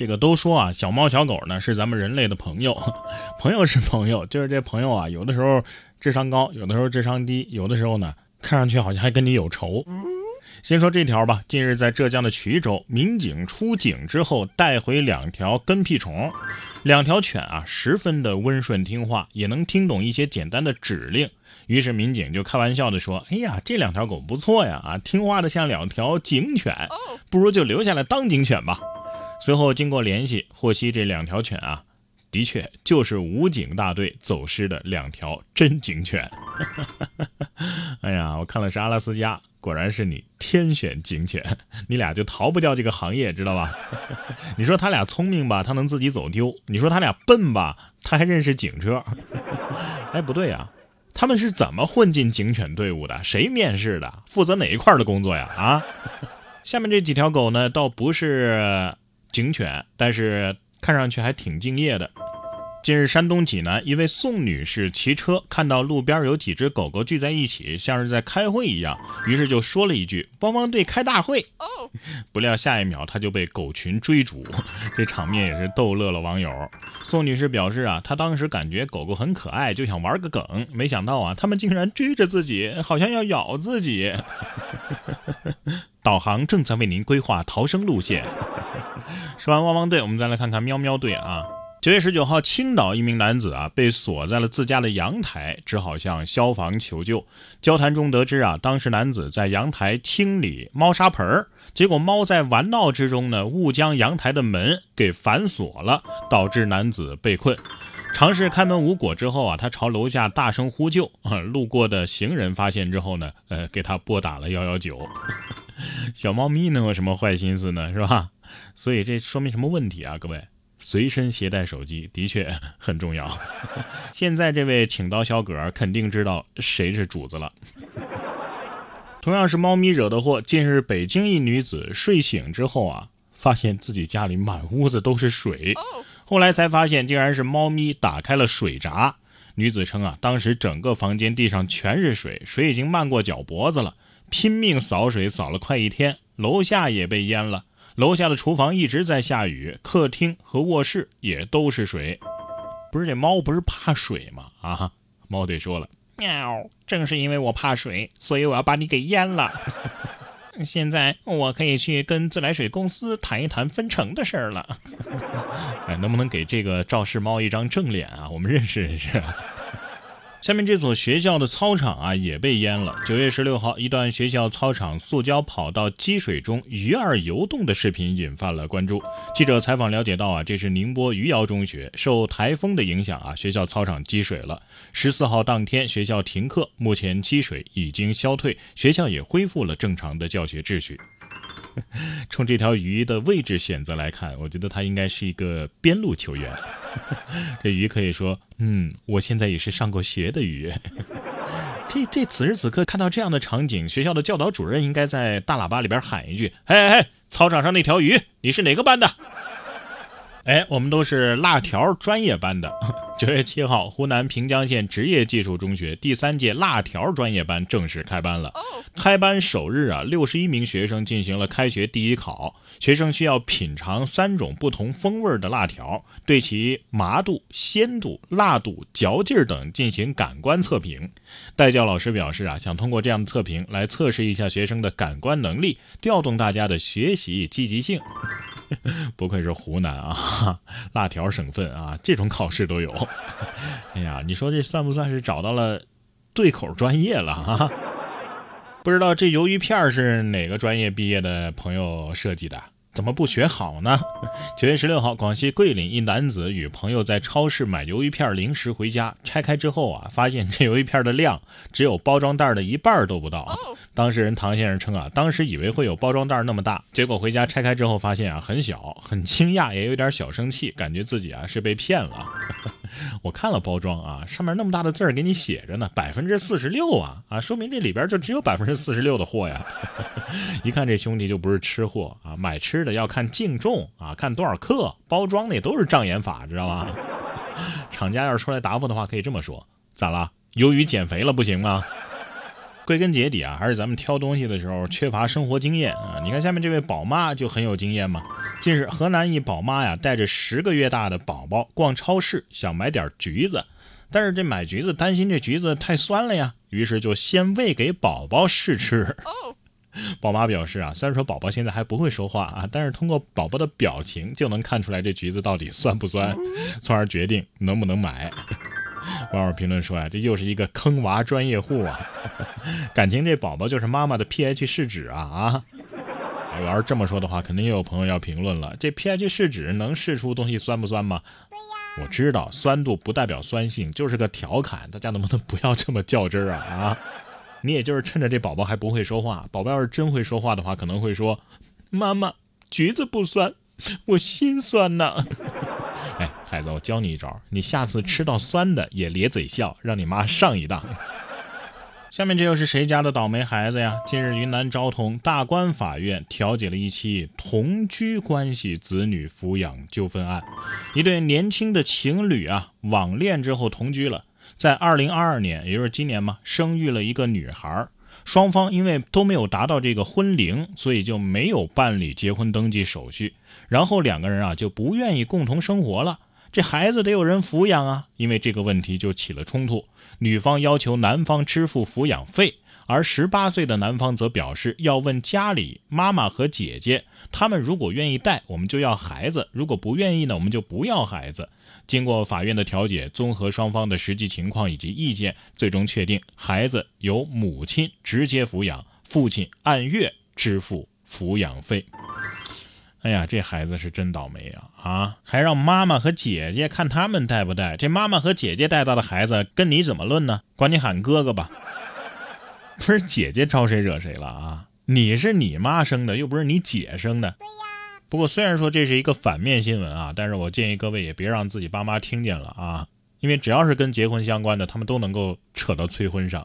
这个都说啊，小猫小狗呢是咱们人类的朋友，朋友是朋友，就是这朋友啊，有的时候智商高，有的时候智商低，有的时候呢看上去好像还跟你有仇。先说这条吧。近日，在浙江的衢州，民警出警之后带回两条跟屁虫。两条犬啊，十分的温顺听话，也能听懂一些简单的指令。于是民警就开玩笑的说：“哎呀，这两条狗不错呀，啊，听话的像两条警犬，不如就留下来当警犬吧。”随后经过联系，获悉这两条犬啊，的确就是武警大队走失的两条真警犬。哎呀，我看了是阿拉斯加。果然是你天选警犬，你俩就逃不掉这个行业，知道吧？你说他俩聪明吧，他能自己走丢；你说他俩笨吧，他还认识警车。哎，不对呀，他们是怎么混进警犬队伍的？谁面试的？负责哪一块的工作呀？啊？下面这几条狗呢，倒不是警犬，但是看上去还挺敬业的。近日，山东济南一位宋女士骑车，看到路边有几只狗狗聚在一起，像是在开会一样，于是就说了一句：“汪汪队开大会。” 不料下一秒，她就被狗群追逐，这场面也是逗乐了网友。宋女士表示啊，她当时感觉狗狗很可爱，就想玩个梗，没想到啊，他们竟然追着自己，好像要咬自己。导航正在为您规划逃生路线。说完汪汪队，我们再来看看喵喵队啊。九月十九号，青岛一名男子啊被锁在了自家的阳台，只好向消防求救。交谈中得知啊，当时男子在阳台清理猫砂盆儿，结果猫在玩闹之中呢，误将阳台的门给反锁了，导致男子被困。尝试开门无果之后啊，他朝楼下大声呼救。路过的行人发现之后呢，呃，给他拨打了幺幺九。小猫咪能有什么坏心思呢？是吧？所以这说明什么问题啊，各位？随身携带手机的确 很重要。现在这位请刀小葛肯定知道谁是主子了。同样是猫咪惹的祸。近日，北京一女子睡醒之后啊，发现自己家里满屋子都是水，后来才发现竟然是猫咪打开了水闸。女子称啊，当时整个房间地上全是水，水已经漫过脚脖子了，拼命扫水扫了快一天，楼下也被淹了。楼下的厨房一直在下雨，客厅和卧室也都是水。不是这猫不是怕水吗？啊，猫队说了，喵，正是因为我怕水，所以我要把你给淹了。现在我可以去跟自来水公司谈一谈分成的事儿了。哎，能不能给这个肇事猫一张正脸啊？我们认识认识。下面这所学校的操场啊也被淹了。九月十六号，一段学校操场塑胶跑道积水中鱼儿游动的视频引发了关注。记者采访了解到啊，这是宁波余姚中学，受台风的影响啊，学校操场积水了。十四号当天，学校停课，目前积水已经消退，学校也恢复了正常的教学秩序。从这条鱼的位置选择来看，我觉得它应该是一个边路球员。这鱼可以说，嗯，我现在也是上过学的鱼。这这此时此刻看到这样的场景，学校的教导主任应该在大喇叭里边喊一句：“嘿嘿，操场上那条鱼，你是哪个班的？”哎，我们都是辣条专业班的。九月七号，湖南平江县职业技术中学第三届辣条专业班正式开班了。开班首日啊，六十一名学生进行了开学第一考。学生需要品尝三种不同风味的辣条，对其麻度、鲜度、辣度、嚼劲等进行感官测评。代教老师表示啊，想通过这样的测评来测试一下学生的感官能力，调动大家的学习积极性。不愧是湖南啊，辣条省份啊，这种考试都有。哎呀，你说这算不算是找到了对口专业了啊？不知道这鱿鱼片是哪个专业毕业的朋友设计的？怎么不学好呢？九月十六号，广西桂林一男子与朋友在超市买鱿鱼片零食回家，拆开之后啊，发现这鱿鱼片的量只有包装袋的一半都不到。当事人唐先生称啊，当时以为会有包装袋那么大，结果回家拆开之后发现啊很小，很惊讶，也有点小生气，感觉自己啊是被骗了。我看了包装啊，上面那么大的字儿给你写着呢，百分之四十六啊啊，说明这里边就只有百分之四十六的货呀。一看这兄弟就不是吃货啊，买吃的要看净重啊，看多少克，包装那都是障眼法，知道吗？厂家要是出来答复的话，可以这么说：咋了？鱿鱼减肥了不行吗？归根结底啊，还是咱们挑东西的时候缺乏生活经验啊。你看下面这位宝妈就很有经验嘛。近日，河南一宝妈呀，带着十个月大的宝宝逛超市，想买点橘子，但是这买橘子担心这橘子太酸了呀，于是就先喂给宝宝试吃。宝妈表示啊，虽然说宝宝现在还不会说话啊，但是通过宝宝的表情就能看出来这橘子到底酸不酸，从而决定能不能买。网友评论说呀，这又是一个坑娃专业户啊，感情这宝宝就是妈妈的 pH 试纸啊啊！我要是这么说的话，肯定又有朋友要评论了，这 pH 试纸能试出东西酸不酸吗？我知道酸度不代表酸性，就是个调侃，大家能不能不要这么较真儿啊啊！你也就是趁着这宝宝还不会说话，宝宝要是真会说话的话，可能会说：“妈妈，橘子不酸，我心酸呐。”哎，孩子，我教你一招，你下次吃到酸的也咧嘴笑，让你妈上一当。下面这又是谁家的倒霉孩子呀？近日，云南昭通大关法院调解了一起同居关系子女抚养纠纷案，一对年轻的情侣啊，网恋之后同居了。在二零二二年，也就是今年嘛，生育了一个女孩。双方因为都没有达到这个婚龄，所以就没有办理结婚登记手续。然后两个人啊就不愿意共同生活了。这孩子得有人抚养啊，因为这个问题就起了冲突。女方要求男方支付抚养费，而十八岁的男方则表示要问家里妈妈和姐姐，他们如果愿意带，我们就要孩子；如果不愿意呢，我们就不要孩子。经过法院的调解，综合双方的实际情况以及意见，最终确定孩子由母亲直接抚养，父亲按月支付抚养费。哎呀，这孩子是真倒霉啊！啊，还让妈妈和姐姐看他们带不带？这妈妈和姐姐带大的孩子跟你怎么论呢？管你喊哥哥吧。不是姐姐招谁惹谁了啊？你是你妈生的，又不是你姐生的。不过虽然说这是一个反面新闻啊，但是我建议各位也别让自己爸妈听见了啊，因为只要是跟结婚相关的，他们都能够扯到催婚上。